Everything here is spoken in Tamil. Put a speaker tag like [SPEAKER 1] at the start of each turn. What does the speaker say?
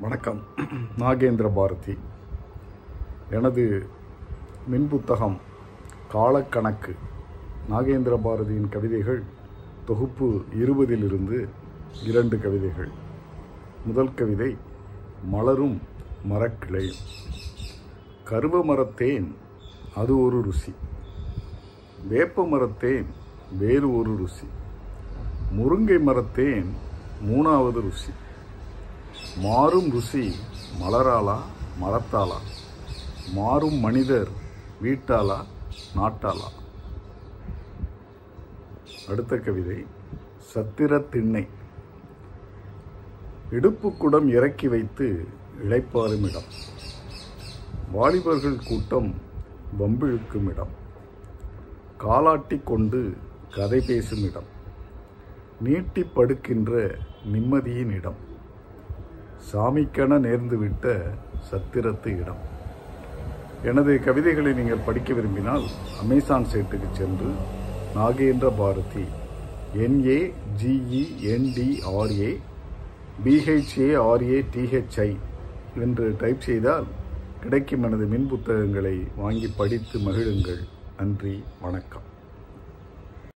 [SPEAKER 1] வணக்கம். நாகேந்திர பாரதி. எனது மின்புத்தகம் காலக்கணக்கு. நாகேந்திர பாரதியின் கவிதைகள் தொகுப்பு இருபதிலிருந்து இரண்டு கவிதைகள். முதல் கவிதை மலரும் மரக்கிளையும் கருவ மரத்தேன் அது ஒரு ருசி. வேப்ப மரத்தேன் வேறு ஒரு ருசி. முருங்கை மரத்தேன் மூணாவது ருசி. மாறும் ருசி மலராலா மரத்தாலா மாறும் மனிதர் வீட்டாலா நாட்டாலா அடுத்த கவிதை சத்திர திண்ணை இடுப்புக்குடம் இறக்கி வைத்து இழைப்பாரும் இடம். வாலிபர்கள் கூட்டம் வம்பிழுக்கும் இடம். காலாட்டி கொண்டு கதை பேசும் இடம். நீட்டி படுக்கின்ற நிம்மதியின் இடம். சாமிக்கென நேர்ந்துவிட்ட சத்திரத்து இடம். எனது கவிதைகளை நீங்கள் படிக்க விரும்பினால் அமேசான் சேட்டுக்கு சென்று Nagendra Bharathi N A G E N D R A B H A R A T H I என்று டைப் செய்தால் கிடைக்கும் எனது மின் புத்தகங்களை வாங்கி படித்து மகிழுங்கள். நன்றி வணக்கம்.